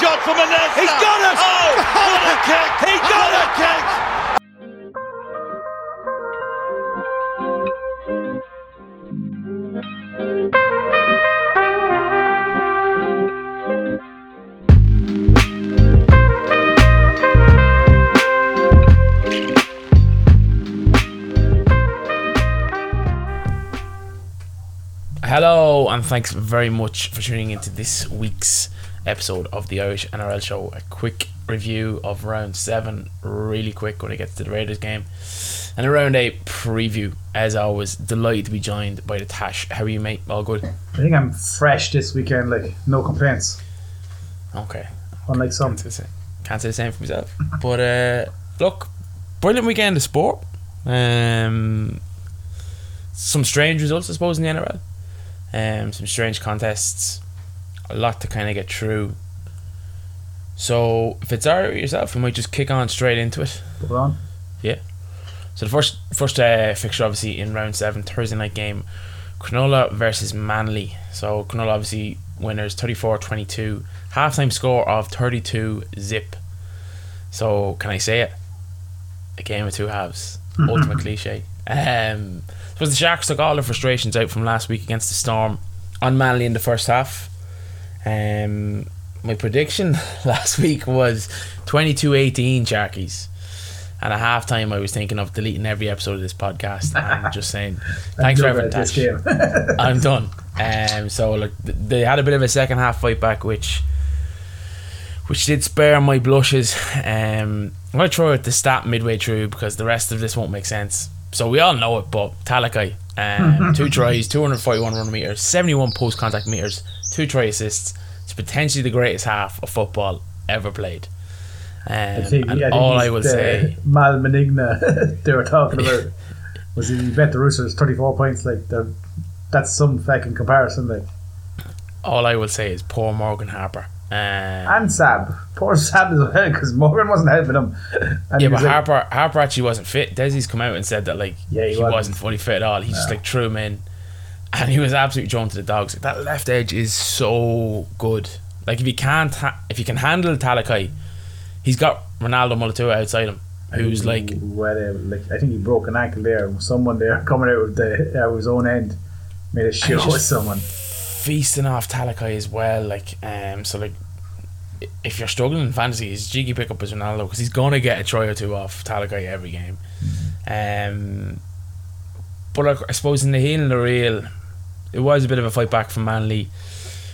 shot from Iniesta. He's got it! Oh, what a kick! He got what it! a kick! Hello, and thanks very much for tuning into this week's episode of the Irish NRL Show. A quick review of round seven, really quick when it gets to the Raiders game, and a round eight preview. As always, delighted to be joined by the Tash. How are you, mate? All good? I think I'm fresh this weekend, like no complaints. Okay. Unlike some. Can't say can't say the same for myself. But uh, look, brilliant weekend of sport. Um, some strange results, I suppose, in the NRL. Um, some strange contests. A lot to kind of get through. So, if it's alright with yourself, we might just kick on straight into it. It on. So the first first uh, fixture obviously in round seven Thursday night game, Cronulla versus Manly. So Cronulla obviously winners 34-22, halftime score of 32 zip. So can I say it? A game of two halves. Ultimate cliche. Um, suppose the Sharks took all their frustrations out from last week against the Storm on Manly in the first half. Um, my prediction last week was 22-18 Sharkies. And at halftime, I was thinking of deleting every episode of this podcast and just saying, "Thanks for everything, done with Tash. this game. I'm done." Um, so like they had a bit of a second half fight back, which which did spare my blushes. Um, I'm gonna throw out the stat midway through because the rest of this won't make sense. So we all know it, but Talakai, um, two tries, 241 run meters, 71 post contact meters, two try assists. It's potentially the greatest half of football ever played. Um, I think, and I all I will say, Mal Meninga they were talking about was he bet the Roosters 34 points. Like that's some fucking comparison. Like all I will say is poor Morgan Harper. Um, and Saab, poor Saab as well because Morgan wasn't helping him. And Yeah, but like, Harper Harper actually wasn't fit. Desi's come out and said that like Yeah, he he, wasn't. wasn't. fully fit at all. He just like threw him in, and he was absolutely drawn to the dogs. That left edge is so good. Like if you can't ha- if you can handle Talakai, he's got Ronaldo Mulitalo outside him, who's like whatever. Like I think he broke an ankle there. Someone there coming out of the out of his own end made a show with someone. feasting off Talakai as well. Like um, so like if you're struggling in fantasy, his cheeky pickup is Ronaldo because he's gonna get a try or two off Talakai every game. Um, but like I suppose in the heel and the real, it was a bit of a fight back from Manly.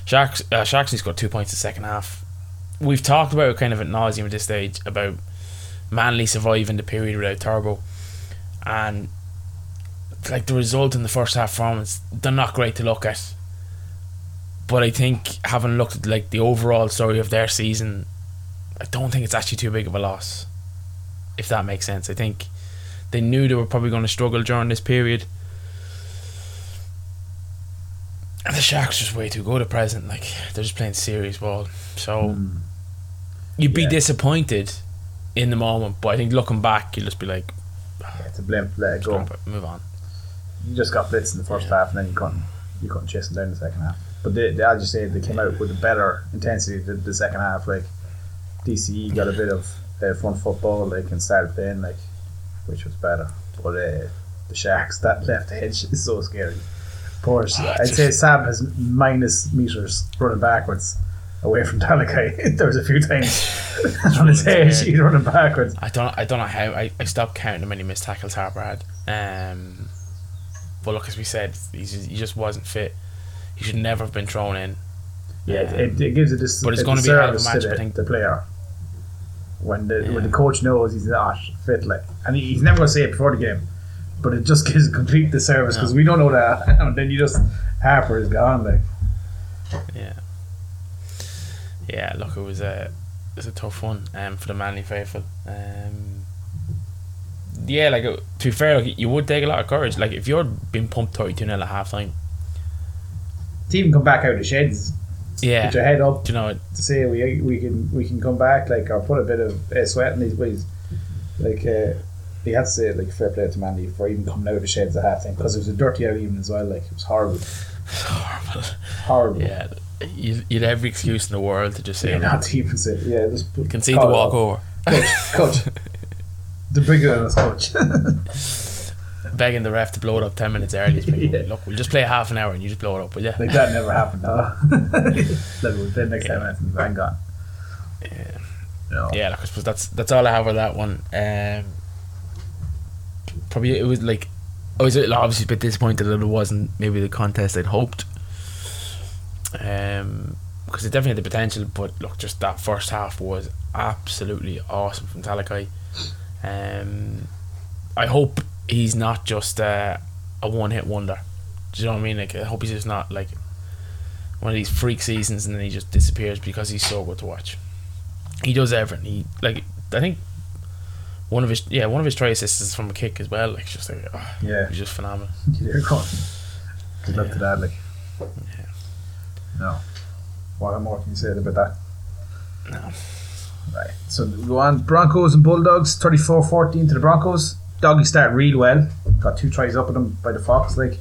Sharks uh, Sharks only scored two points in the second half. We've talked about kind of at nauseum at this stage about Manly surviving the period without Turbo, and like the result in the first half performance, they're not great to look at. But I think having looked at like the overall story of their season, I don't think it's actually too big of a loss. If that makes sense. I think they knew they were probably going to struggle during this period. And the Sharks just way too good at present. Like they're just playing serious ball. So you'd be Yeah. disappointed in the moment, but I think looking back, you'll just be like, Yeah, "It's a blame, let it go. move on. You just got blitz in the first half, and then you couldn't you couldn't chase them down the second half. But they, they, as you say, they came out with a better intensity the, the second half. Like DCE got a bit of uh, front football, they can start playing like, which was better. But uh, the Sharks that left edge is so scary. Poor, Ah, I'd say Saab has minus meters running backwards away from Talakai. there was a few times on his edge he's running backwards. I don't I don't know how I, I stopped counting how many missed tackles Harper had. Um, but look, as we said, just, he just wasn't fit. He should never have been thrown in. Yeah, it, it, it gives a dis- But it's a gonna be a hell of a to I the, think. the player when the when the coach knows he's not fit, like, and he, he's never going to say it before the game, but it just gives a complete disservice because No. we don't know that, and then you just Harper is gone, like. Yeah. Yeah, look, it was a it was a tough one um, for the Manly faithful. Um, yeah, like uh, to be fair, like, you would take a lot of courage. Like if you're being pumped thirty two 0 at half time, To even come back out of the sheds, yeah, put your head up do you know it? to say we we can we can come back, like, or put a bit of uh, sweat in these boys, like. Uh, you have to say like fair play to Mandy for even coming out of the sheds at half time because it was a dirty out even as well. Like it was horrible, Horrible. horrible. Yeah, you'd, you'd every excuse in the world to just say Yeah, no. not to even say. Yeah, just put- concede the walkover. Coach, coach. The bigger than us, coach. begging the ref to blow it up 10 minutes early. Yeah. Look, we'll just play half an hour and you just blow it up, will you? like that never happened. Huh? like we'll play next Yeah. time minutes and bang gone. Yeah. No. yeah, like, I suppose that's that's all I have with that one. Um, probably it was like I was obviously a bit disappointed that it wasn't maybe the contest I'd hoped. Um, because it definitely had the potential, but look, just that first half was absolutely awesome from Talakai. Um, I hope he's not just a one-hit wonder. Do you know what I mean? Like, I hope he's just not like one of these freak seasons and then he just disappears because he's so good to watch. He does everything. He like I think one of his yeah one of his try assists is from a kick as well. Like it's just like oh, Yeah. he's just phenomenal. You're going. Good luck to that, like. Yeah. No. What more can you say about that? No. Right. So we go on. Broncos and Bulldogs, 34-14 to the Broncos. Doggy start real well. Got two tries up at them by the Fox, like.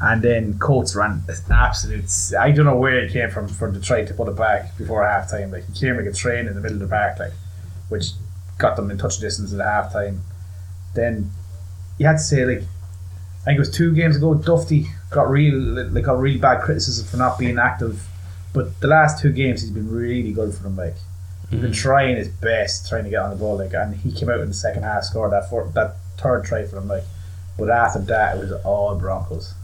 And then Colts ran absolute. I don't know where it came from from the try to put it back before half time. Like he came like a train in the middle of the park, like, which got them in touch distance at half time. Then you had to say like, I think it was two games ago. Dufty got real like got really bad criticism for not being active, but the last two games he's been really good for them. Like he's been mm-hmm. trying his best, trying to get on the ball. Like and he came out in the second half, scored that four, that third try for them. Like, but after that it was all Broncos.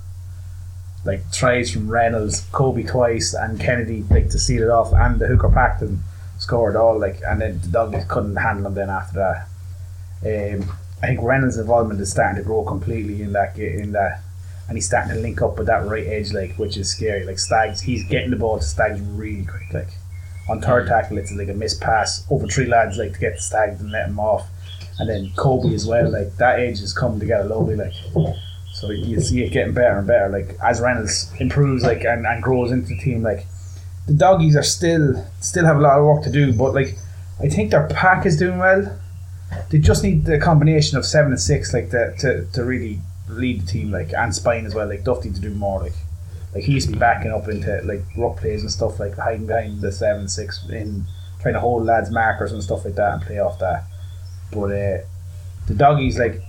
Like tries from Reynolds, Cobbo twice, and Kennedy like to seal it off, and the hooker Paxton scored all like, and then the Dudley couldn't handle them. Then after that, um, I think Reynolds' involvement is starting to grow completely in that in that, and he's starting to link up with that right edge, like which is scary. Like Staggs, he's getting the ball to Staggs really quick. Like on third tackle, it's like a missed pass over three lads, like to get the Staggs and let him off, and then Cobbo as well. Like that edge is coming together lovely. Like so you see it getting better and better. Like as Reynolds improves, like and, and grows into the team, like the doggies are still still have a lot of work to do, but like I think their pack is doing well. They just need the combination of seven and six, like to, to, to really lead the team, like and spine as well, like Dufty to do more, like like he used to be backing up into like ruck plays and stuff, like hiding behind the seven six in trying to hold lads markers and stuff like that and play off that. But uh, the doggies, like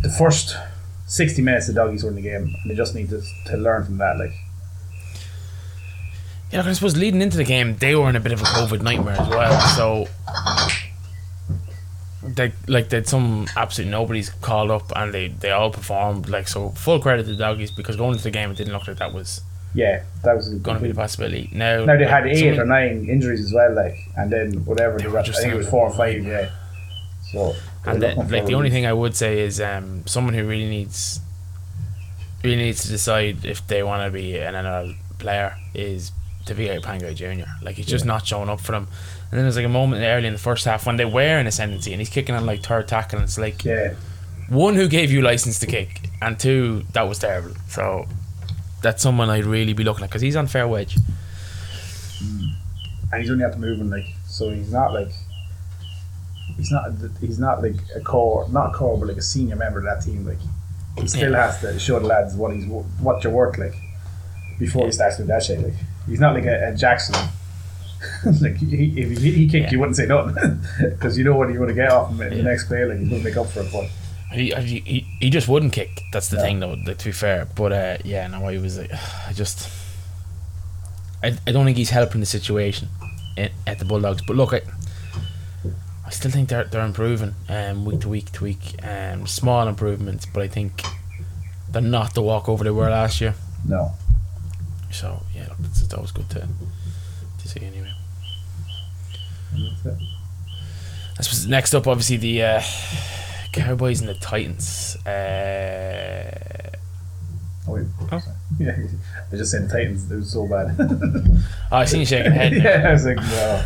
the first sixty minutes, the doggies were in the game, and they just need to, to learn from that, like. Yeah, I suppose leading into the game, they were in a bit of a COVID nightmare as well. So, they like they'd some absolute nobody's called up, and they they all performed. Like so, full credit to the doggies because going into the game, it didn't look like that was Yeah, that was going to be the possibility. Now, Now they had eight or nine injuries as well, like, and then whatever They they were were, I think it was four or five, yeah. So And then, like the only thing I would say is um, someone who really needs really needs to decide if they want to be an NRL player is Tevita Pangai Jr. Like he's just not showing up for them. And then there's like a moment early in the first half when they were in ascendancy and he's kicking on like third tackle and it's like yeah, one who gave you license to kick and two that was terrible. So that's someone I'd really be looking at because he's on fair wedge. and he's only had to move him like, so he's not like, he's not he's not like a core, not a core, but like a senior member of that team. Like he still Yeah. has to show the lads what he's what you're worth like before he starts doing that shit. Like he's not like a, a Jackson. like he, if he, he kicked, Yeah. you wouldn't say nothing because you know what you're going to get off him in Yeah. the next play. Like he's going to make up for it, but. He, he, he, he just wouldn't kick. That's the Yeah. thing, though. Like, to be fair, but uh, yeah, no, I was like, I just, I, I don't think he's helping the situation at, at the Bulldogs. But look, I, I still think they're they're improving, um, week to week to week, um, small improvements. But I think they're not the walkover they were last year. No. So yeah, look, it's, it's always good to to see anyway. I suppose next up, obviously the uh, Cowboys and the Titans. Uh, Oh, wait. Oh. Yeah, I just saying Titans. It was so bad. oh, I seen you shaking your head. yeah, I was like, no.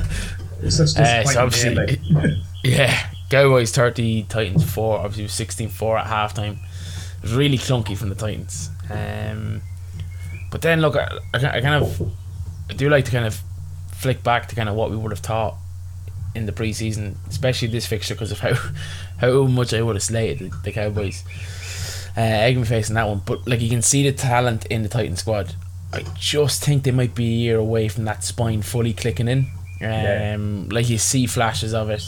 It was such Uh, so obviously, game, like, Yeah, Cowboys 30, Titans 4. Obviously, it was 16 4 at halftime. It was really clunky from the Titans. Um, but then, look, I, I, kind of I do like to kind of flick back to kind of what we would have thought in the preseason, especially this fixture because of how how much I would have slated the, Cowboys. Uh, egg me face in that one, but like you can see the talent in the Titan squad. I just think they might be a year away from that spine fully clicking in. Um, Yeah. like you see flashes of it,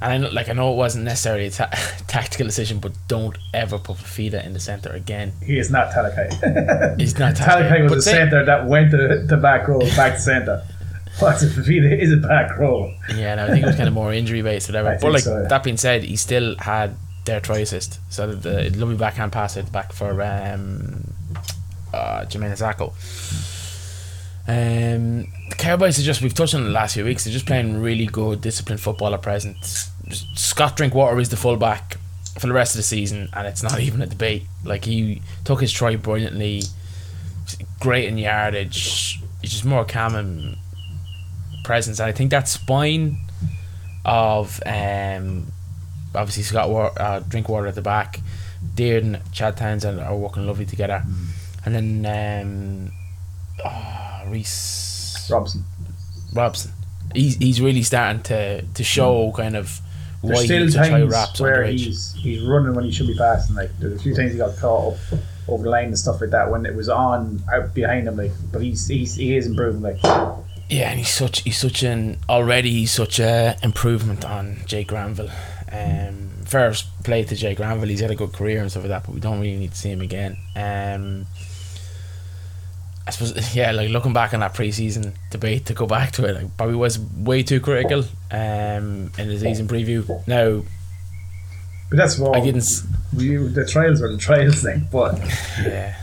and I know, like I know it wasn't necessarily a ta- tactical decision, but don't ever put Fifita in the center again. He is not Talakai. He's not Talakai was but say- centre that went to the back row, back to centre. What's it? Fifita is a back row. Yeah, no, I think it was kind of more injury based, whatever. I but like so, yeah. that being said, he still had their try assist, so that the lovely backhand pass out the back for um, uh, Jamayne Isaako. Um, the Cowboys are just we've touched on the last few weeks. They're just playing really good, disciplined football at present. Scott Drinkwater is the fullback for the rest of the season, and it's not even a debate. Like he took his try brilliantly, great in yardage. He's just more calm and presence, and I think that spine of um, obviously Scott Wa- uh, Drinkwater at the back, Dearden, Chad Townsend are working lovely together, and then um, oh, Reece Robson. Robson. He's he's really starting to to show kind of There's why still try times wraps where he's he's running when he should be passing. Like there's a few times he got caught up over the line and stuff like that when it was on out behind him. Like, but he's, he's he is improving. Like, Yeah, and he's such he's such an already he's such a improvement on Jake Granville. Um, first play to Jake Granville, he's had a good career and stuff like that, but we don't really need to see him again. Um, I suppose yeah, like looking back on that preseason debate to go back to it, like probably was way too critical. Um, in the season preview. Now but that's what I didn't. We, the trials were the trials thing, but Yeah,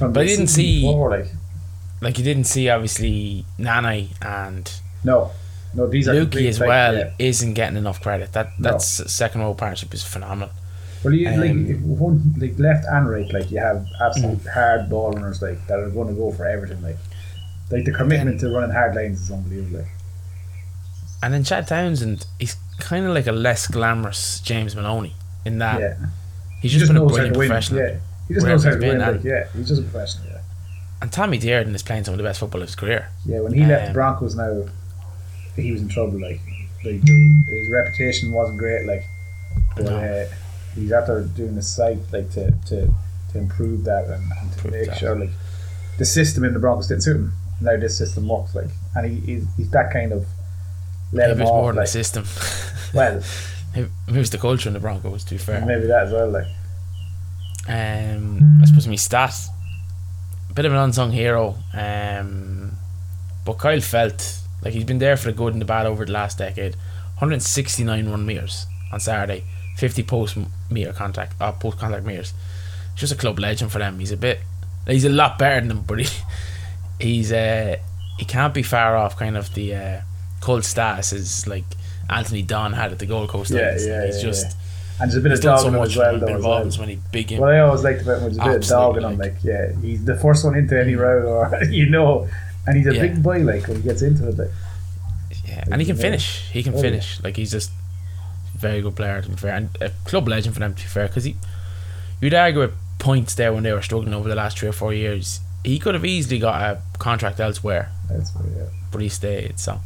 But I didn't see- before, like like you didn't see obviously Nanai and no, no, these are Luki as well yeah. isn't getting enough credit. That No. that's second row partnership is phenomenal. Well, you, like Um, if one like left and right, like you have absolute Mm. hard ball runners like that are going to go for everything. Like, like the commitment to running hard lines is unbelievable. Like, And then Chad Townsend, he's kind of like a less glamorous James Maloney in that yeah, he's he just been a knows how brilliant to win. professional. Yeah, he just knows how to win. Like, yeah, he's just a professional. Yeah, And Tommy Dearden is playing some of the best football of his career. yeah. When he left the Um, Broncos, now he was in trouble. Like, like his reputation wasn't great. Like, but No. uh, he's after doing the site like to to, to improve that and, and to Improve make that. sure like the system in the Broncos didn't suit him. Now this system works. Like, and he, he's, he's that kind of. Let Maybe him it's more off, than like, the system. well, Maybe it was the culture in the Broncos, to be fair. maybe that as well. Like, Um, I suppose me stat, a bit of an unsung hero. Um, but Kyle Feldt, like he's been there for the good and the bad over the last decade. 169 run meters on Saturday, 50 post meter contact, uh, post contact meters. He's just a club legend for them. He's a bit, he's a lot better than them, but he, he's uh, he can't be far off kind of the uh, cult status as like Anthony Don had at the Gold Coast. Yeah, yeah, he's yeah, just and there's a bit of done dog so in him much as well. been Though, as well. so many big. What I always liked about him was a bit of Absolutely, him. like- Like, yeah, he's the first one into any row, or you know, and he's a Yeah. big boy. Like when he gets into it, like, Yeah, and he can Yeah. finish. He can Oh, yeah. finish. Like he's just very good player to be fair, and a club legend for them to be fair. Because he, you'd argue at points there when they were struggling over the last three or four years, he could have easily got a contract elsewhere, that's what, yeah. but he stayed. So,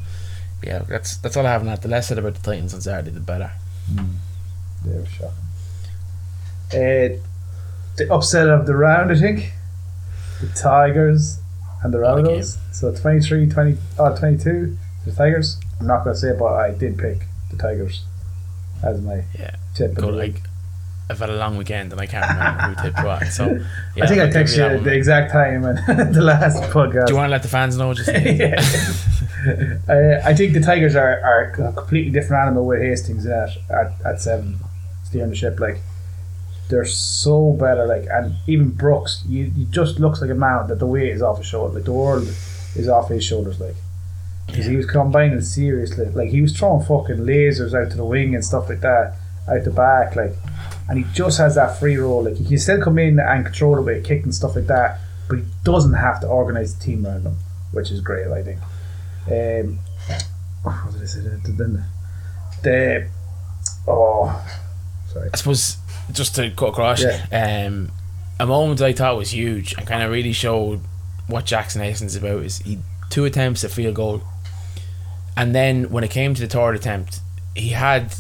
yeah, that's that's all I have on that. The less said about the Titans on Saturday, the better. They were shocking. Uh, the upset of the round, I think. The Tigers and the What. So 23, 20, oh, 22, the Tigers. I'm not going to say it, but I did pick the Tigers as my Yeah, tip. of good. the week. Like, I've had a long weekend and I can't remember who tipped what. So, yeah, I think I I'll give texted you the exact time and the last podcast. Do you want to let the fans know? Just uh, I think the Tigers are, are a completely different animal with Hastings at, at, at seven, steering the ship. Like they're so better. Like and even Brooks, you, you just looks like a man that the weight is off his shoulder. Like the world is off his shoulders. Like because he was combining seriously. Like he was throwing fucking lasers out to the wing and stuff like that, out the back. Like and he just has that free roll. Like he can still come in and control the way, kick and stuff like that. But he doesn't have to organise the team around him, which is great. I think. Um, what did I say? The, the, oh, sorry. I suppose just to cut across, um, a moment I thought was huge and kind of really showed what Jackson Hastings is about is he two attempts at field goal, and then when it came to the third attempt, he had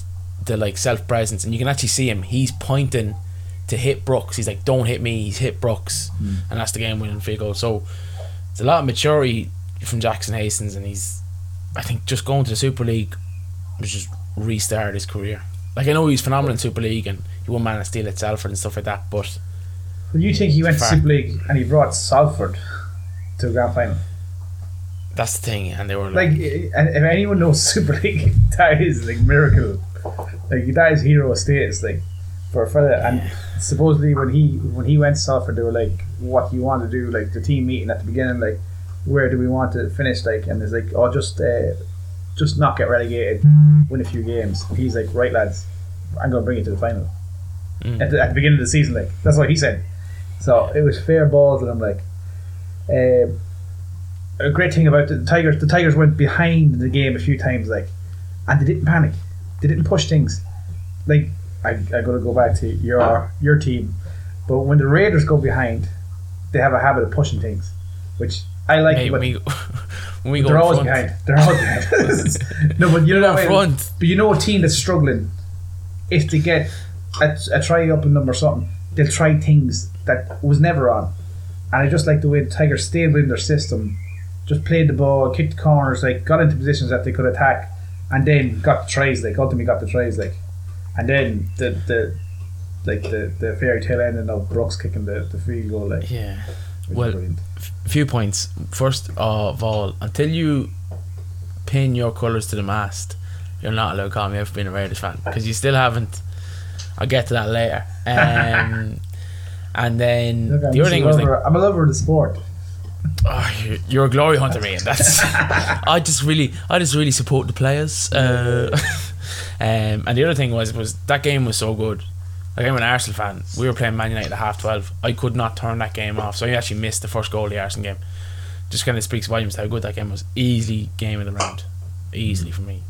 the like self presence, and you can actually see him. He's pointing to hit Brooks. He's like, don't hit me. He's hit Brooks, hmm. and that's the game winning field goal. So it's a lot of maturity from Jackson Hastings, and he's, I think, just going to the Super League was just restart his career. Like I know he's phenomenal in Super League, and he won Man of Steel at Salford and stuff like that, but But you think he went to. Super League and he brought Salford to a grand final? That's the thing. And they were Like, like, and if anyone knows Super League, that is like miracle. Like that is hero status. Like for a fella, and supposedly when he when he went to Salford, they were like, "What do you want to do?" Like the team meeting at the beginning, like, "Where do we want to finish?" Like, and it's like, "Oh, just uh, just not get relegated, win a few games." And he's like, "Right, lads, I'm to bring you to the final." Mm. At, the, at the beginning of the season, like that's what he said. So it was fair balls, and I'm like, uh, a great thing about the Tigers, the Tigers went behind the game a few times, like, and they didn't panic. They didn't push things. Like, I, I got to go back to your your team, but when the Raiders go behind, they have a habit of pushing things, which I like. hey, but when we, when we go they're always front, behind. They're always behind. no, but you know You're in what I mean? front. But you know a team that's struggling, if they get a, a try up in them or something, they'll try things that was never on. And I just like the way the Tigers stayed within their system, just played the ball, kicked corners, like got into positions that they could attack, and then got the tries. Like ultimately got the tries. Like, and then the the like the, the fairy tale ending of Brooks kicking the, the field goal. Like, yeah. Well, a few points. First of all, until you pin your colours to the mast, you're not allowed to call me out for being a Raiders fan because you still haven't. I'll get to that later. Um, and then Look, the other thing was like, I'm a lover of the sport. Oh, you're, a glory hunter, man. that's. I just really, I just really support the players. Uh, um, and the other thing was, was that game was so good. Like I'm an Arsenal fan. We were playing Man United at half twelve. I could not turn that game off, so I actually missed the first goal of the Arsenal game. Just kind of speaks volumes to how good that game was. Easily game of the round, easily for me.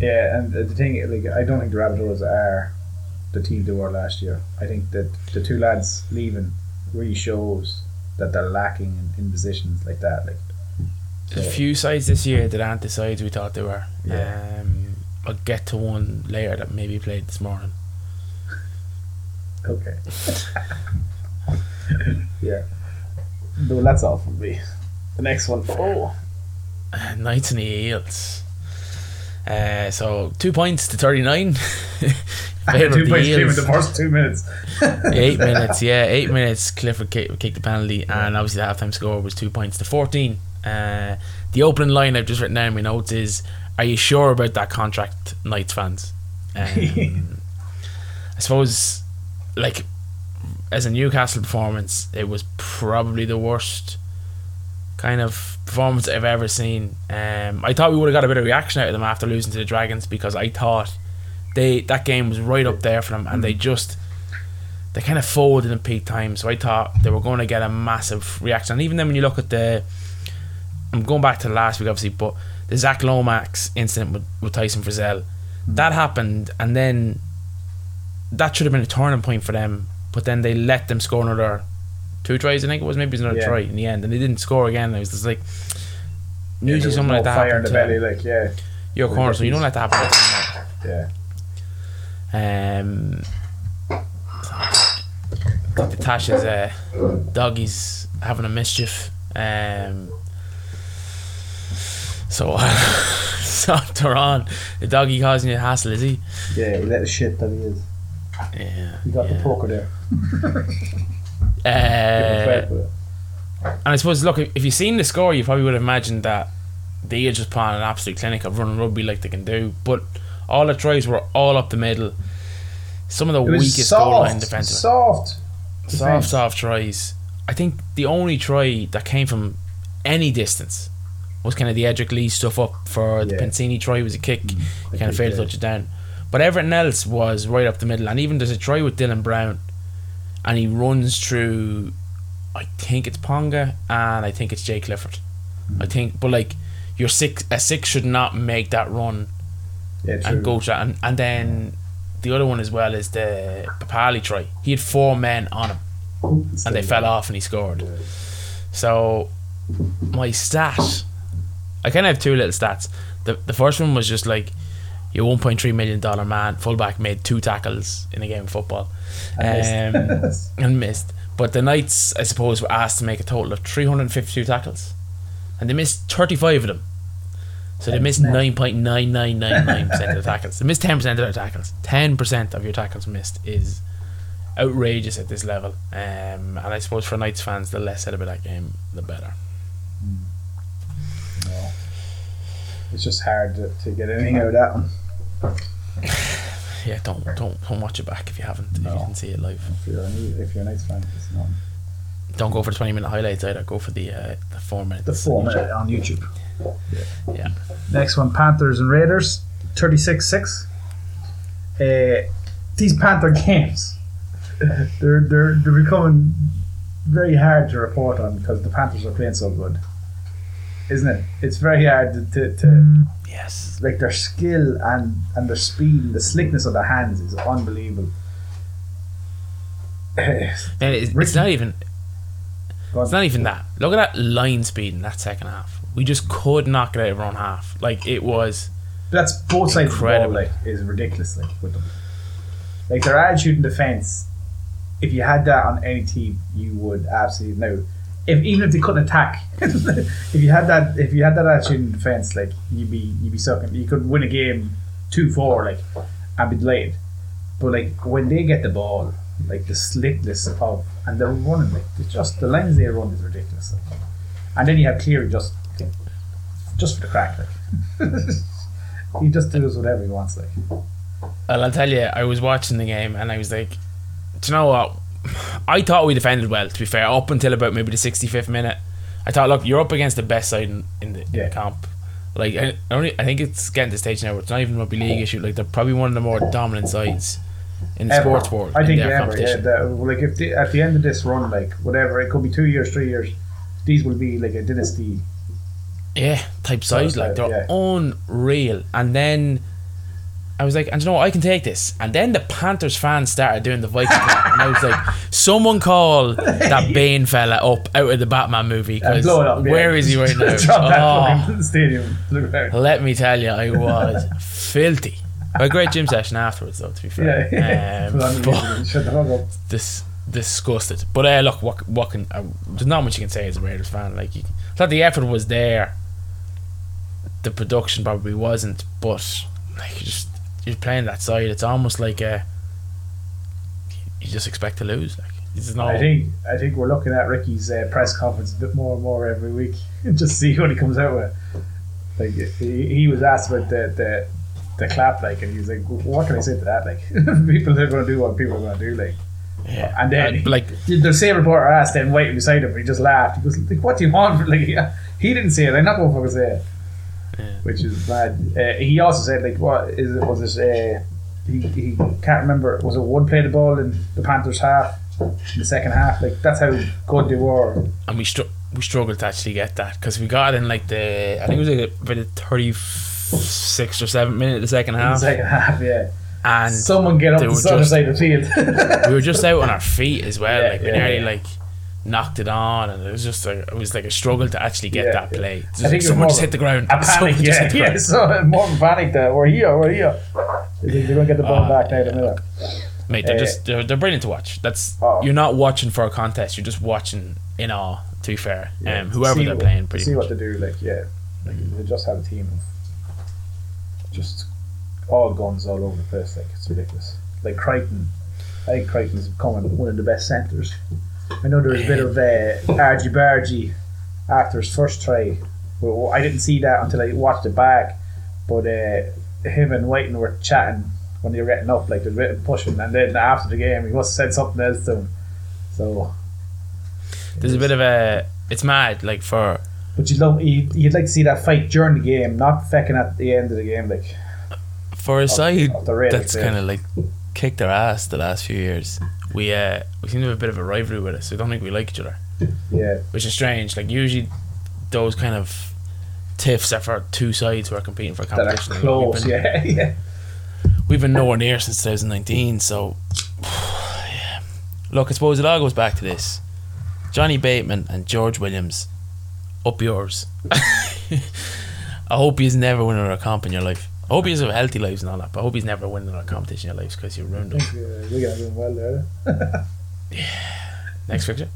Yeah, and the thing, like, I don't think the Rabbitohs are the team they were last year. I think that the two lads leaving really shows that they're lacking in, in positions like that. Like so. a few sides this year that aren't the sides we thought they were. Yeah. Um, I'll get to one later that maybe played this morning. okay. yeah. Well, that's all from me. The next one. Oh. Knights and the Eels. Uh, so two points to 39. Bit two plays came in the first two minutes. eight minutes, yeah, eight minutes. Clifford kicked, kicked the penalty, and obviously the halftime score was two points to fourteen. Uh, the opening line I've just written down in my notes is, "Are you sure about that contract, Knights fans?" Um, I suppose, like, as a Newcastle performance, it was probably the worst kind of performance I've ever seen. Um, I thought we would have got a bit of reaction out of them after losing to the Dragons because I thought they that game was right up there for them, and they mm. just they kind of folded in peak time. So I thought they were going to get a massive reaction. And even then, when you look at the, I'm going back to the last week, obviously, but the Zach Lomax incident with, with Tyson Frizzell, mm. that happened, and then that should have been a turning point for them. But then they let them score another two tries. I think it was maybe it was another Yeah. try in the end, and they didn't score again. It was just like Yeah, usually there something no like that fire in the belly, like yeah, your corner, so you don't let that happen. yeah. Um, the Tasha's uh, doggy's having a mischief. Um, so, so Turan, the doggy causing you a hassle, is he? Yeah, little shit that he is. Yeah. He got yeah. the poker there. Uh, credit for it. and I suppose, look, if, you've seen the score, you probably would have imagined that they are just on an absolute clinic of running rugby like they can do. But all the tries were all up the middle. Some of the weakest goal line soft, defensive. soft. soft, defense. soft tries. I think the only try that came from any distance was kind of the Edrick Lee stuff up for the Yeah. Penisini try was a kick. the you kind of failed to touch it down. But everything else was right up the middle. And even there's a try with Dylan Brown, and he runs through. I think it's Ponga and I think it's Jay Clifford. I think, but like your six, a six should not make that run Yeah, and go to. And, and then the other one as well is the Papali try. He had four men on him and they fell off and he scored. So my stat, I kind of have two little stats. The the first one was just like Your one point three million dollar man fullback made two tackles in a game of football, And um, missed. and missed. But the Knights, I suppose, were asked to make a total of three hundred and fifty-two tackles, and they missed thirty-five of them. So they missed nine point nine nine nine nine percent of the tackles. They missed ten percent of their tackles. Ten percent of your tackles missed is outrageous at this level. Um, and I suppose for Knights fans, the less said about that game, the better. No. It's just hard to, to get anything out of that one. Yeah, don't don't don't watch it back if you haven't. If No. you can see it live, If you're a, if you're a Knights fan, it's not. don't go for the twenty minute highlights either. Go for the uh, the four minutes. The four minute on YouTube. Yeah. Next one, Panthers and Raiders, 36-6. Uh, these Panther games, they're they're they're becoming very hard to report on because the Panthers are playing so good, isn't it? It's very hard to, to, to Yes. like their skill and and their speed and the slickness of their hands is unbelievable. It's, it's not even. It's not even that. Look at that line speed in that second half. We just could not get out of our own half. Like it was. That's both sides Incredible. of the ball, like, is ridiculous, like, with them. Like, their attitude in defence, if you had that on any team, you would absolutely know. If, even if they couldn't attack, if you had that, if you had that attitude in defence, like you'd be, you'd be sucking. You could win a game two four, like, and be delayed. But like when they get the ball, like the slickness of, and they're running, like it's just the lines they run is ridiculous. Like. And then you have Cleary just, just for the crack, like. he just does whatever he wants, like. Well, I'll tell you, I was watching the game and I was like, do you know what? I thought we defended well. To be fair, up until about maybe the sixty-fifth minute, I thought, look, you're up against the best side in, in the, in Yeah. the comp. Like, I, only, I think it's getting to the stage now where it's not even a rugby league issue. Like, they're probably one of the more dominant sides in the Ever. sports world. I think ever, yeah. The, like if they, at the end of this run, like whatever, it could be two years, three years. These will be like a dynasty. Yeah, type size, like they're yeah. unreal. And then I was like, and you know what, I can take this. And then the Panthers fans started doing the Viking thing, and I was like, someone call that Bane fella up out of the Batman movie because blow it up. yeah. where is he right now? Oh, stadium to the ground. let me tell you, I was filthy. A great gym session afterwards, though. To be fair, Yeah, Um, Put on the but- music and shut the fuck up. dis- disgusted. But uh, look, what what can uh, there's not much you can say as a Raiders fan. Like, you, I thought the effort was there. The production probably wasn't, but like you just you're playing that side. It's almost like uh, you just expect to lose. Like, it's no. I think I think we're looking at Ricky's uh, press conference a bit more and more every week, and just see what he comes out with. Like he, he was asked about the, the the clap, like, and he was like, "What can I say to that? Like, people are going to do what people are going to do, like." yeah. And then, Uh, like the same reporter asked him, waiting beside him, he just laughed. He goes, like, "What do you want?" Like, he, he didn't say it. I'm not going to fucking say it, Yeah. which is bad. Uh, he also said, like, what is it? Was it? Uh, he, he can't remember. Was it one play the ball in the Panthers half? In the second half, like that's how good they were. and we str- we struggled to actually get that because we got in like the I think it was like about the thirty sixth or seventh minute of the second In the half, second half, yeah. and Someone get up the other side of the field. we were just out on our feet as well. Yeah, like we yeah, nearly yeah. like knocked it on, and it was just like it was like a struggle to actually get Yeah, that yeah. play. I Just, think it was someone just hit the ground. A panic, yeah, yeah. So more panic that we're here, we're here. They think they're to get the ball Ah, back now minute. Mate, they're Uh, just they're, they're brilliant to watch. That's Oh. you're not watching for a contest. You're just watching in awe. To be fair, Yeah. um, whoever See they're what- playing, pretty See much. what they do, like yeah, like, they just have a team of just all guns all over the place. Like it's ridiculous. Like Crichton, I think Crichton's becoming one of the best centres. I know there was a bit of uh, argy bargy after his first try. Well, I didn't see that until I watched it back. But uh, him and Whiting were chatting when they were getting up, like they were pushing, and then after the game, he must have said something else to him. So, There's a bit of a. It's mad. Like for but you'd love you'd, you'd like to see that fight during the game, not fecking at the end of the game, like. for a side of Raiders, that's kind of like kicked their ass the last few years. We uh we seem to have a bit of a rivalry with us. I don't think we like each other, Yeah, which is strange. Like usually, those kind of tiffs are for two sides who are competing for that are competition. We've close. been- Yeah, yeah. we've been nowhere near since 2019. So, yeah. look, I suppose it all goes back to this: Johnny Bateman and George Williams, up yours. I hope he's never win another comp in your life. I hope he's a healthy lives and all that, but I hope he's never winning a competition in your lives because you ruined I him. think uh, we're doing well there. Yeah. Next fixture.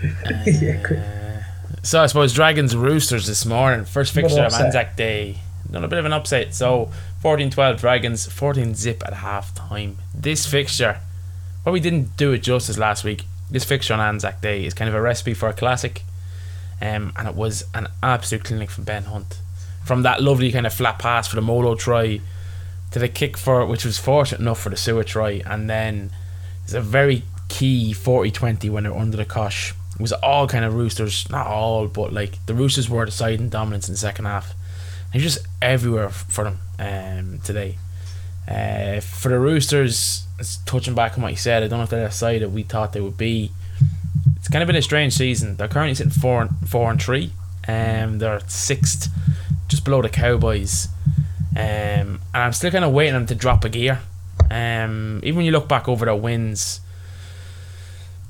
yeah, quick. Uh, so I suppose Dragons Roosters this morning. First fixture of. Anzac Day. Done a bit of an upset. So 14-12 Dragons, 14 zip at half time. This fixture, well we didn't do it justice last week. This fixture on Anzac Day is kind of a recipe for a classic. Um, and it was an absolute clinic from Ben Hunt. From that lovely kind of flat pass for the Molo try to the kick for which was fortunate enough for the Sewer try and then it's a very key 40-20 when they're under the cosh. It was all kind of Roosters, not all, but like the Roosters were deciding dominance in the second half. And it was just everywhere for them um, today. Uh, for the Roosters, it's touching back on what you said, I don't know if they're the side that we thought they would be. It's kind of been a strange season. They're currently sitting four and four and three. Um, they're sixth, just below the Cowboys. Um, and I'm still kind of waiting on them to drop a gear. Um, even when you look back over their wins,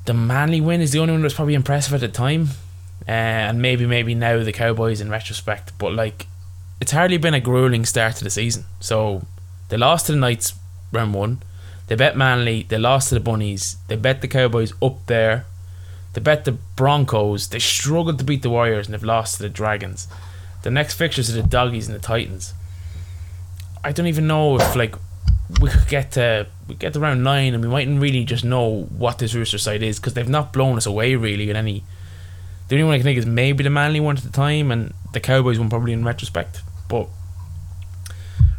the Manly win is the only one that was probably impressive at the time, uh, and maybe maybe now the Cowboys in retrospect. But like, it's hardly been a grueling start to the season. So they lost to the Knights round one. They bet Manly. They lost to the Bunnies. They bet the Cowboys up there. They bet the Broncos. They struggled to beat the Warriors and they've lost to the Dragons. The next fixtures are the Doggies and the Titans. I don't even know if like we could get to we get to round nine and we mightn't really just know what this Rooster side is because they've not blown us away really in any. The only one I can think is maybe the Manly one at the time and the Cowboys one probably in retrospect, but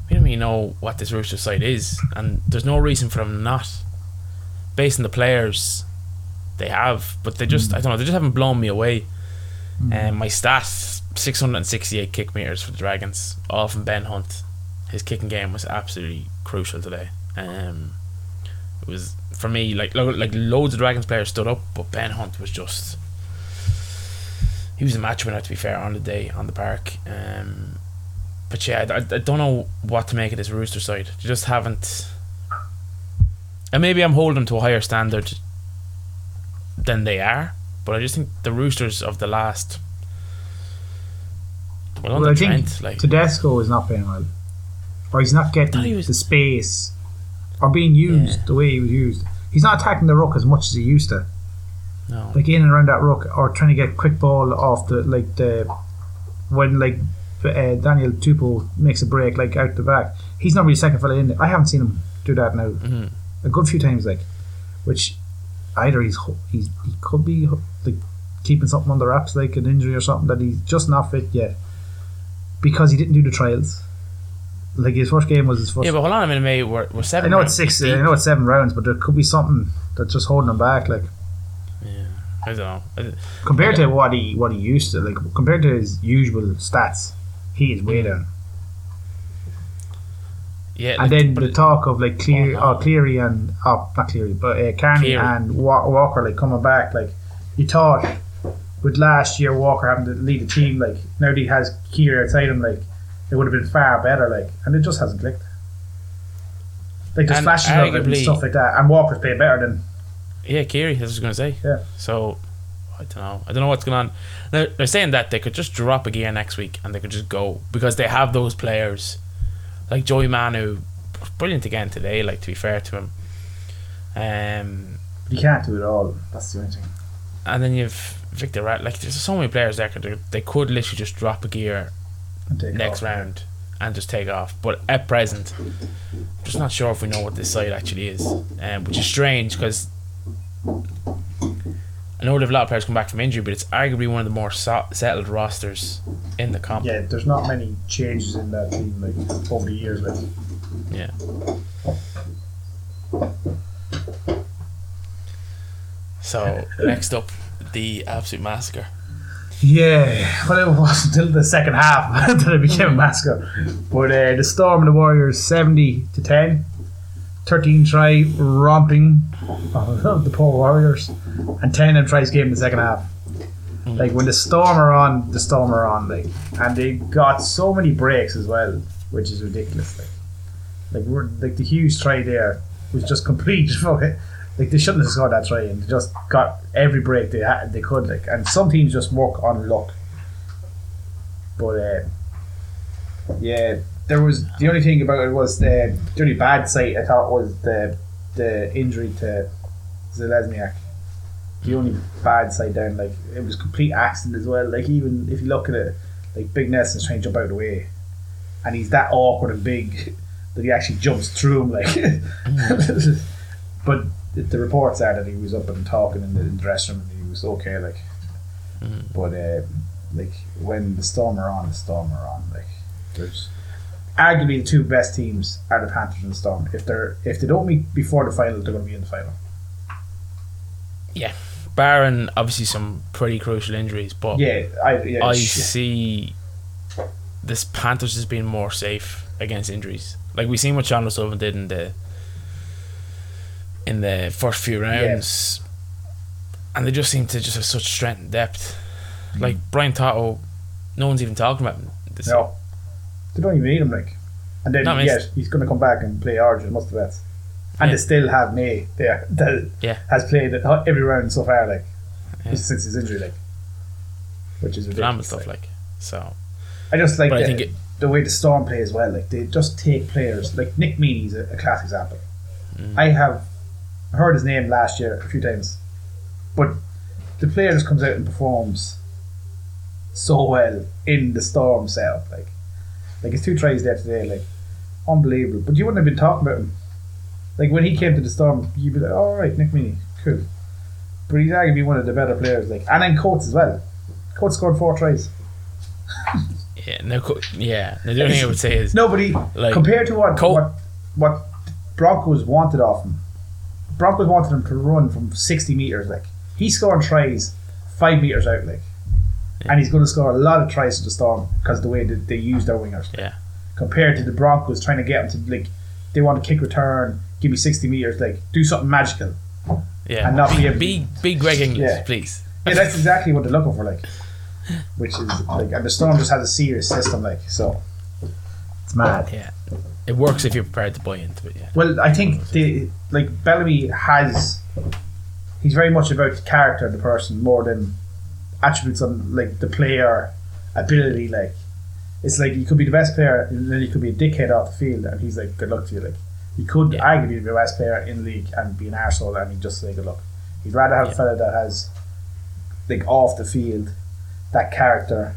we don't really know what this Rooster side is, and there's no reason for them not, based on the players they have. But they just hmm. I don't know they just haven't blown me away. And my stats 668 kick meters for the Dragons, all from Ben Hunt. His kicking game was absolutely crucial today. Um, it was for me like lo- like loads of Dragons players stood up, but Ben Hunt was just he was a match winner to be fair on the day on the park. Um, but yeah, I, I don't know what to make of this Rooster side. They just haven't. And maybe I'm holding them to a higher standard than they are, but I just think the Roosters of the last. Well, Well, the I think Trent, like Tedesco is not playing well, or he's not getting he was- the space, or being used Yeah. the way he was used. He's not attacking the ruck as much as he used to, no, like in and around that ruck, or trying to get quick ball off the like the when like uh, Daniel Tupou makes a break like out the back. He's not really second fella in. there. I haven't seen him do that now Mhm. a good few times, like which either he's he's he could be like keeping something on under wraps, like an injury or something that he's just not fit yet because he didn't do the trials. Like his first game was his first. yeah, but hold on a minute, mate. We're, we're I seven. know rounds it's six. deep. I know it's seven rounds, but there could be something that's just holding him back. Like Yeah, I don't know. I- compared to what he what he used to, like compared to his usual stats, he is way down. Yeah, And like, then the it- talk of like Clear, Oh, no. oh, Cleary and oh, not Cleary, but uh, Carney Cleary. and Walker like coming back. Like you thought with last year Walker having to lead the team, like now that he has Cleary outside him, like it would have been far better. Like and it just hasn't clicked. Like there's And flashes of it and stuff like that, and Walker's playing better than yeah, Keary. That's what I was gonna say. Yeah. So I don't know. I don't know what's going on. They're, they're saying that they could just drop a gear next week and they could just go because they have those players like Joey Manu, brilliant again today. Like to be fair to him. Um, But You can't do it all. That's the only thing. and then you've Victor Rat. Like there's so many players there. Could they could literally just drop a gear next off. round and just take off. But at present, I'm just not sure if we know what this side actually is, um, which is strange because I know there've a lot of players come back from injury, but it's arguably one of the more so- settled rosters in the comp. Yeah, there's not many changes in that team like over the years. Like Yeah. So next up, the absolute massacre. Yeah, well, it wasn't until the second half that it became a massacre. But uh, the Storm and the Warriors, 70 to 10. 13 try romping of the poor Warriors. And 10 of them tries game in the second half. Like when the Storm are on, the Storm are on. Like, and they got so many breaks as well, which is ridiculous. Like, like, we're, like the huge try there was just complete. fucking- Like they shouldn't have scored that try, and they just got every break they had, they could. Like, and some teams just work on luck. But uh, yeah, there was the only thing about it was the, the only bad side I thought was the the injury to Zelezniak. The only bad side down, like it was complete accident as well. Like even if you look at it, like Big Nelson's trying to jump out of the way, and he's that awkward and big that he actually jumps through him. Like, but the, the reports are that he was up and talking in the, in the dressing room and he was okay. Like, but uh, like when the Storm are on, the Storm are on. Like, there's arguably the two best teams are the Panthers and the Storm. If they're if they don't meet before the final, they're going to be in the final. Yeah, barring obviously some pretty crucial injuries, but Yeah, I yeah, I sh- see this Panthers has been more safe against injuries. Like we seen what Sean O'Sullivan did in the in the first few rounds, and they just seem to just have such strength and depth. Like Brian To'o, no one's even talking about him. This no, they don't even need him. Like, and then No, I mean, yes, he's going to come back and play Origin. Must have bets. And Yeah. they still have May there that Yeah. has played every round so far. Like Yeah. since his injury, like which is ridiculous. stuff. like. Like so, I just like But I think it- the way the Storm play as well. Like they just take players. Like Nick Meaney's a, a class example. Mm. I have heard his name last year a few times, but the player just comes out and performs so well in the Storm setup. Like, like his two tries there today, like unbelievable. But you wouldn't have been talking about him. Like when he came to the Storm, you'd be like, "All right, Nick Meaney, cool." But he's arguably one of the better players. Like, and then Coates as well. Coates scored four tries. yeah, no, yeah. The only thing I would say is Nobody Like, compared to what Col- what what Broncos wanted off him. Broncos wanted him to run from sixty meters. Like he's scoring tries five meters out. Like, and he's going to score a lot of tries to the Storm because of the way that they use their wingers. yeah, Compared to the Broncos trying to get him to like they want to kick return, give me sixty meters. Like do something magical. yeah. And not be big, able to- big, big Greg Inglis, Yeah. please. Yeah, that's exactly what they're looking for. Like, which is like, and the Storm just has a serious system. Like, so it's mad. Yeah, it works if you're prepared to buy into it. Yeah, Well, I think the like Bellamy has he's very much about the character of the person more than attributes on like the player ability. Like it's like you could be the best player and then you could be a dickhead off the field, and he's like, "Good luck to you." Like you could Yeah. arguably be the best player in the league and be an arsehole and he just say, "Good luck." He'd rather have a Yeah. fella that has like off the field that character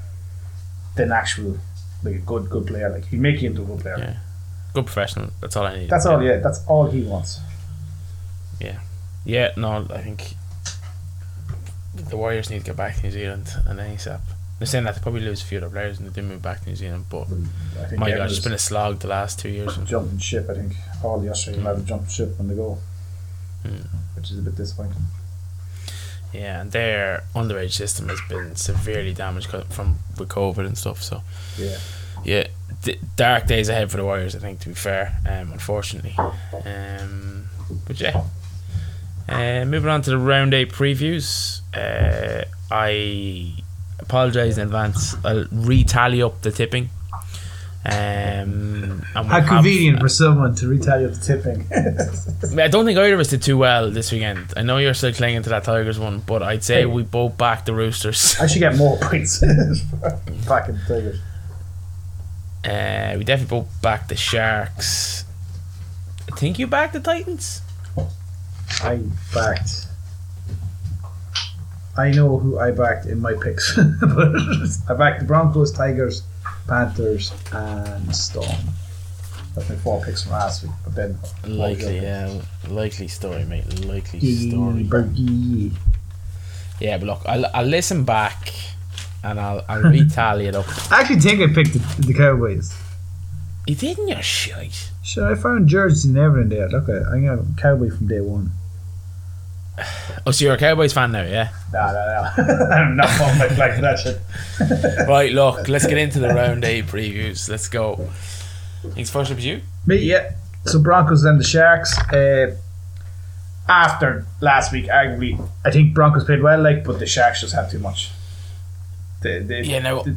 than actual like a good good player. Like he'd make you into a good player. Yeah. Good professional. That's all I need. That's all. Yeah, that's all he wants. Yeah, yeah. no, I think the Warriors need to get back to New Zealand and then ASAP. They're saying that they probably lose a few of their players and they do move back to New Zealand, but I think my God, it's been a slog the last two years. jumping ship. I think all the Australian lads jumped ship when they go, Hmm. which is a bit disappointing. Yeah, and their underage system has been severely damaged from with COVID and stuff. So Yeah, yeah, d- dark days ahead for the Warriors. I think to be fair, um, unfortunately. Um, but yeah, uh, moving on to the round eight previews. Uh, I apologise in advance. I'll retally up the tipping. Um, we'll how have- convenient for someone to retally up the tipping. I don't think either of us did too well this weekend. I know you're still clinging to that Tigers one, but I'd say Hey. we both backed the Roosters. I should get more points back in the Tigers. Uh, we definitely both backed the Sharks. I think you backed the Titans. I backed. I know who I backed in my picks. I backed the Broncos, Tigers, Panthers, and Storm. That's my four picks from last week. But then Likely, yeah, likely story, mate. Likely story. Yeah, but look, I'll, I'll listen back and I'll I'll retally it up. I actually think I picked the, the Cowboys. You didn't, you shite. Sure, I found jerseys and everything there. Look, I, I'm a Cowboy from day one. Oh, so you're a Cowboys fan now, yeah? No, no, no. I'm not on my flag for that shit. right, look, let's get into the round eight previews. Let's go. Thanks first up you. Me, yeah. So Broncos and the Sharks. Uh, after last week, arguably, I think Broncos played well, like, but the Sharks just had too much. They, they, Yeah, now they-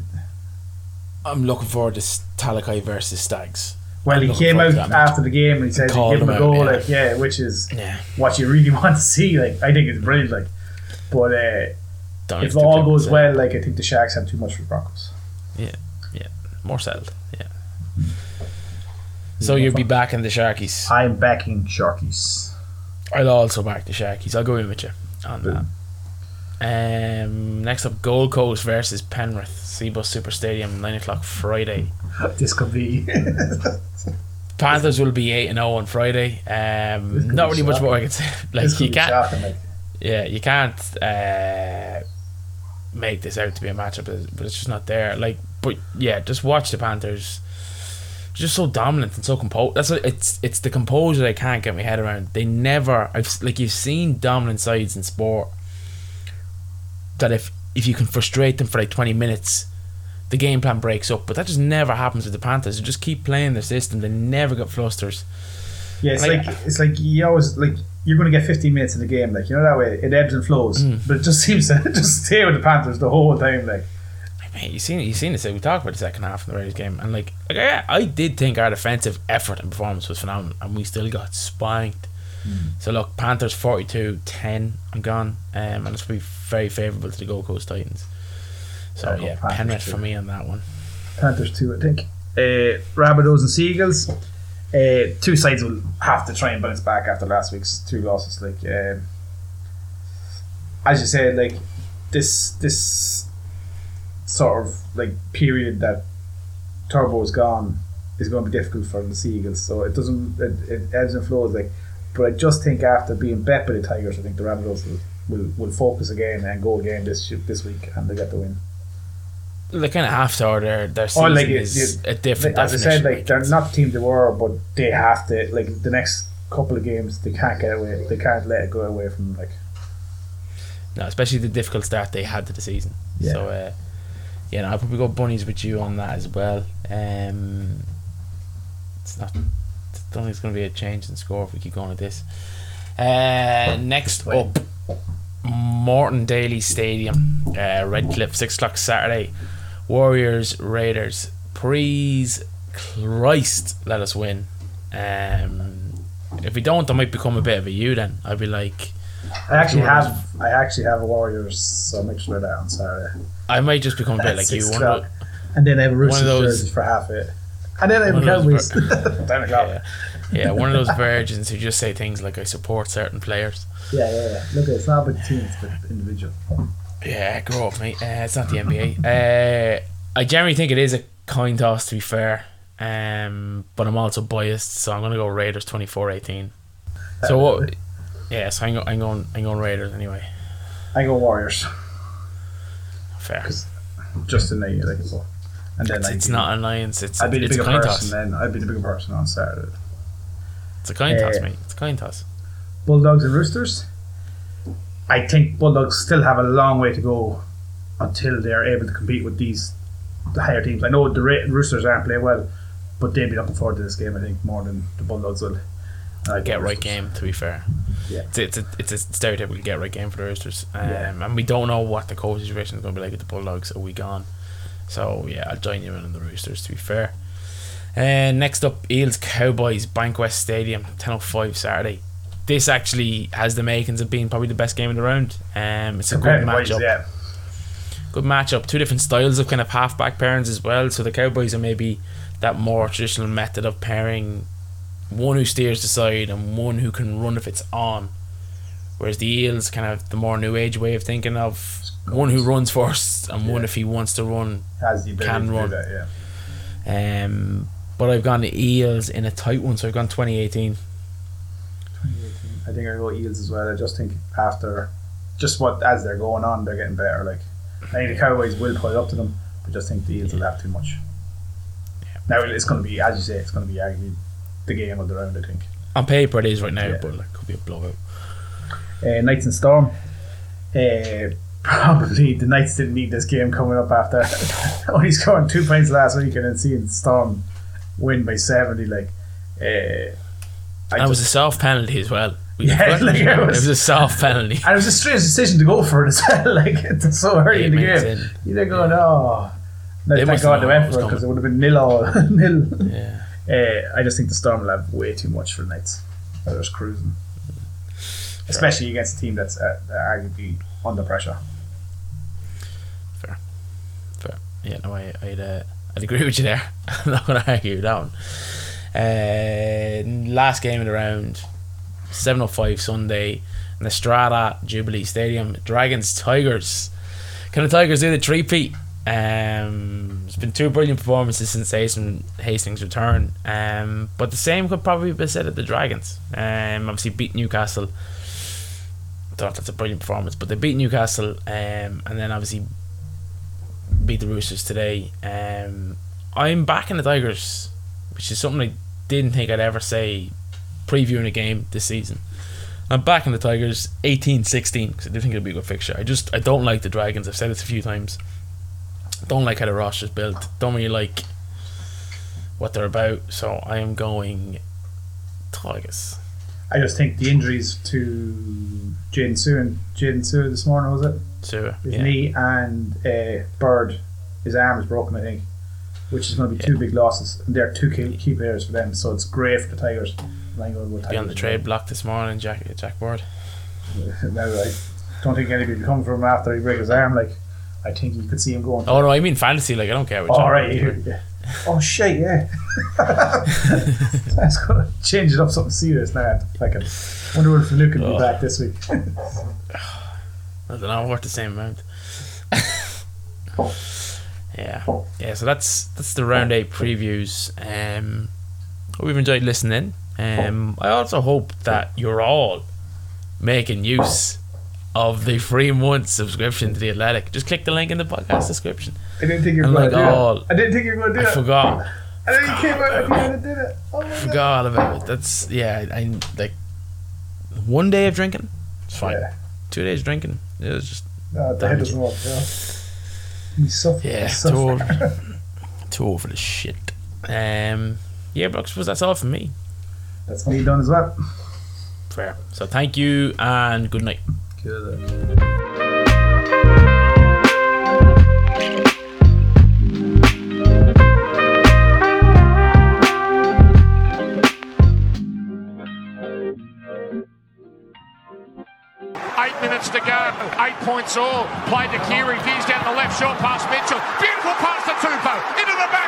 I'm looking forward to Talakai versus Staggs. well, he came out after the game and he said, "Give him a goal," yeah. like, yeah, which is Yeah. what you really want to see. Like, I think it's brilliant. Like, but uh, if all goes well, like, I think the Sharks have too much for the Broncos. Yeah, yeah, more settled. Yeah. So you'll be backing the Sharkies. I'm backing Sharkies. I'll also back the Sharkies. I'll go in with you on that. Um, next up, Gold Coast versus Penrith, Cbus Super Stadium, nine o'clock Friday. This could be. Panthers will be eight and zero on Friday. Um, not really much more I can say. Like you can't, like. yeah, you can't uh, make this out to be a matchup, but it's just not there. Like, but yeah, just watch the Panthers. Just so dominant and so composed. That's what, it's it's the composure I can't get my head around. They never. I've like you've seen dominant sides in sport. That if if you can frustrate them for like twenty minutes, the game plan breaks up. But that just never happens with the Panthers. They just keep playing their system. They never get flusters. Yeah, it's Like- like, it's like you always like you're going to get 15 minutes in the game, like you know that way it ebbs and flows, Mm. but it just seems to just stay with the Panthers the whole time. Like Mate, you seen you seen this. We talked about the second half in the Raiders game, and like, like I, I did think our defensive effort and performance was phenomenal, and we still got spanked. So look, Panthers 42-10. I'm gone, um, and it's going to be very favourable to the Gold Coast Titans. So Yeah, yeah, Penrith for me on that one. Panthers too, I think. Uh, Rabbitohs and Seagulls. Uh, two sides will have to try and bounce back after last week's two losses. Like um, as you said, like this this sort of like period that Turbo's gone is going to be difficult for the Seagulls. So it doesn't it, it ebbs and flows. Like, but I just think after being bet by the Tigers, I think the Rabbitohs will, will, will focus again and go again this this week, and they get the win. They kind of have to, or their their Oh, like, it- is it- a different. Like, as I said, like they're not the team they were, but they have to. Like the next couple of games, they can't get away. They can't let it go away from them. Like No, especially the difficult start they had to the season. Yeah. So, uh, yeah, no, I'll probably go bunnies with you on that as well. Um, it's not. I don't think it's going to be a change in score if we keep going with this. Uh, next up, Moreton Daily Stadium, uh, Redcliffe, six o'clock Saturday. Warriors Raiders. Please, Christ, let us win. Um, if we don't, I might become a bit of a you. Then I'd be like. I actually have, I actually have a Warriors, so I'll make sure that on Saturday. I might just become a bit like you. One of. And then I have a Roosters those- for half it, and then I have a One of those Cowboys. Ten. Yeah, yeah, one of those virgins who just say things like "I support certain players." Yeah, yeah, yeah. Look, it's not about the team; it's about the individual. Yeah, grow up, mate. Uh, it's not the NBA. Uh, I generally think it is a coin toss, to be fair. Um, but I'm also biased, so I'm gonna go Raiders 24-18. So what? Yeah, so I'm, go, I'm going. I'm going Raiders anyway. I go Warriors, Fair. just in the like. And then It's, it's be- not an alliance. It's I'd be the bigger person. toss. Then I'd be the bigger person on Saturday. It's a coin toss, Uh, mate. It's a coin toss. Bulldogs and Roosters. I think Bulldogs still have a long way to go until they're able to compete with these the higher teams. I know the Ra- Roosters aren't playing well, but they'll be looking forward to this game. I think more than the Bulldogs will. I Get right game, to be fair. Yeah. It's, it's, a, it's a stereotypical get right game for the Roosters. Um, Yeah. And we don't know what the coach situation is going to be like with the Bulldogs a week on. So, yeah, I'll join you in on the Roosters, to be fair. And next up, Eels Cowboys, Bankwest Stadium, 10.05 Saturday. This actually has the makings of being probably the best game in the round. Um, it's a good matchup. Yeah. Good matchup. Two different styles of kind of half-back pairings as well. So the Cowboys are maybe that more traditional method of pairing one who steers the side and one who can run if it's on. Whereas the Eels kind of the more new age way of thinking of one who runs first and one if he wants to run. Can run. that. Yeah. Um, but I've gone Eels in a tight one, so I've gone 2018. I think I go Eels as well. I just think after just what as they're going on, they're getting better. Like I think the Cowboys will it up to them. But I just think the Eels will have too much. Now it's going to be, as you say, it's going to be arguably the game of the round. I think. On paper, it is right now, Yeah. but like, could be a blowout. Uh, Knights and Storm. Uh, probably the Knights didn't need this game coming up after only scoring two points last week and then seeing Storm win by seventy. Like, uh, I it was a soft penalty as well. We Yeah, like, it that. it, was- was, a soft penalty. and it was a strange decision to go for it as well. Like it's so early in the game. You're going, oh. No, They thank God they went for it because it would have been nil all nil. Yeah. Uh, I just think the Storm will have way too much for the Knights. They're just cruising, especially against a team that's uh, arguably under pressure. Fair. Fair. Yeah, no, I, I'd, uh, I'd agree with you there. I'm not going to argue that one. Uh, last game of the round, 7.05 Sunday, Netstrata Jubilee Stadium. Dragons, Tigers. Can the Tigers do the three-peat? Um, it's been two brilliant performances since Hastings, Hastings' return. Um, but the same could probably be said of the Dragons. Um, obviously beat Newcastle. Thought that's a brilliant performance, but they beat Newcastle, um, and then obviously beat the Roosters today. Um, I'm back in the Tigers, which is something I didn't think I'd ever say previewing a game this season. I'm back in the Tigers 18 16 because I do think it'll be a good fixture. I just I don't like the Dragons. I've said this a few times. Don't like how the roster's built. Don't really like what they're about. So I am going Tigers. I just think the injuries to Jaydn Su'A and Jaydn Su'A this morning was it So his yeah. knee and uh, Bird his arm is broken I think which is going to be two big losses and they're two key, key players for them so it's great for the Tigers And I'm going to go be on the trade block this morning, Jack Jack Bird. now I don't think anybody will come from him after he break his arm like I think you could see him going Oh no, I mean fantasy. Like I don't care. What right yeah. Oh shit yeah that's going to change it up something serious now I can wonder if Luke will be Oh. back this week I don't know, worth the same amount. yeah, yeah. So that's that's the round eight previews. Um, hope you've enjoyed listening. Um, I also hope that you're all making use of the free month subscription to the Athletic. Just click the link in the podcast description. I didn't think you were going like, to do oh, that I didn't think you were going to do it. I forgot, And then you came out and did it. Oh my god. forgot about it. That's yeah. I like one day of drinking. It's fine. Yeah. Two days drinking. It was just No, the head doesn't work. Yeah. You suffer. Yeah, too old. too old for the shit. Um, yeah, but I suppose that's all from me. That's me done as well. Fair. So thank you and good night. Eight minutes to go. Eight points all. Played to Kiri. Veers down the left. Short past Mitchell. Beautiful pass to Tupou. Into the back.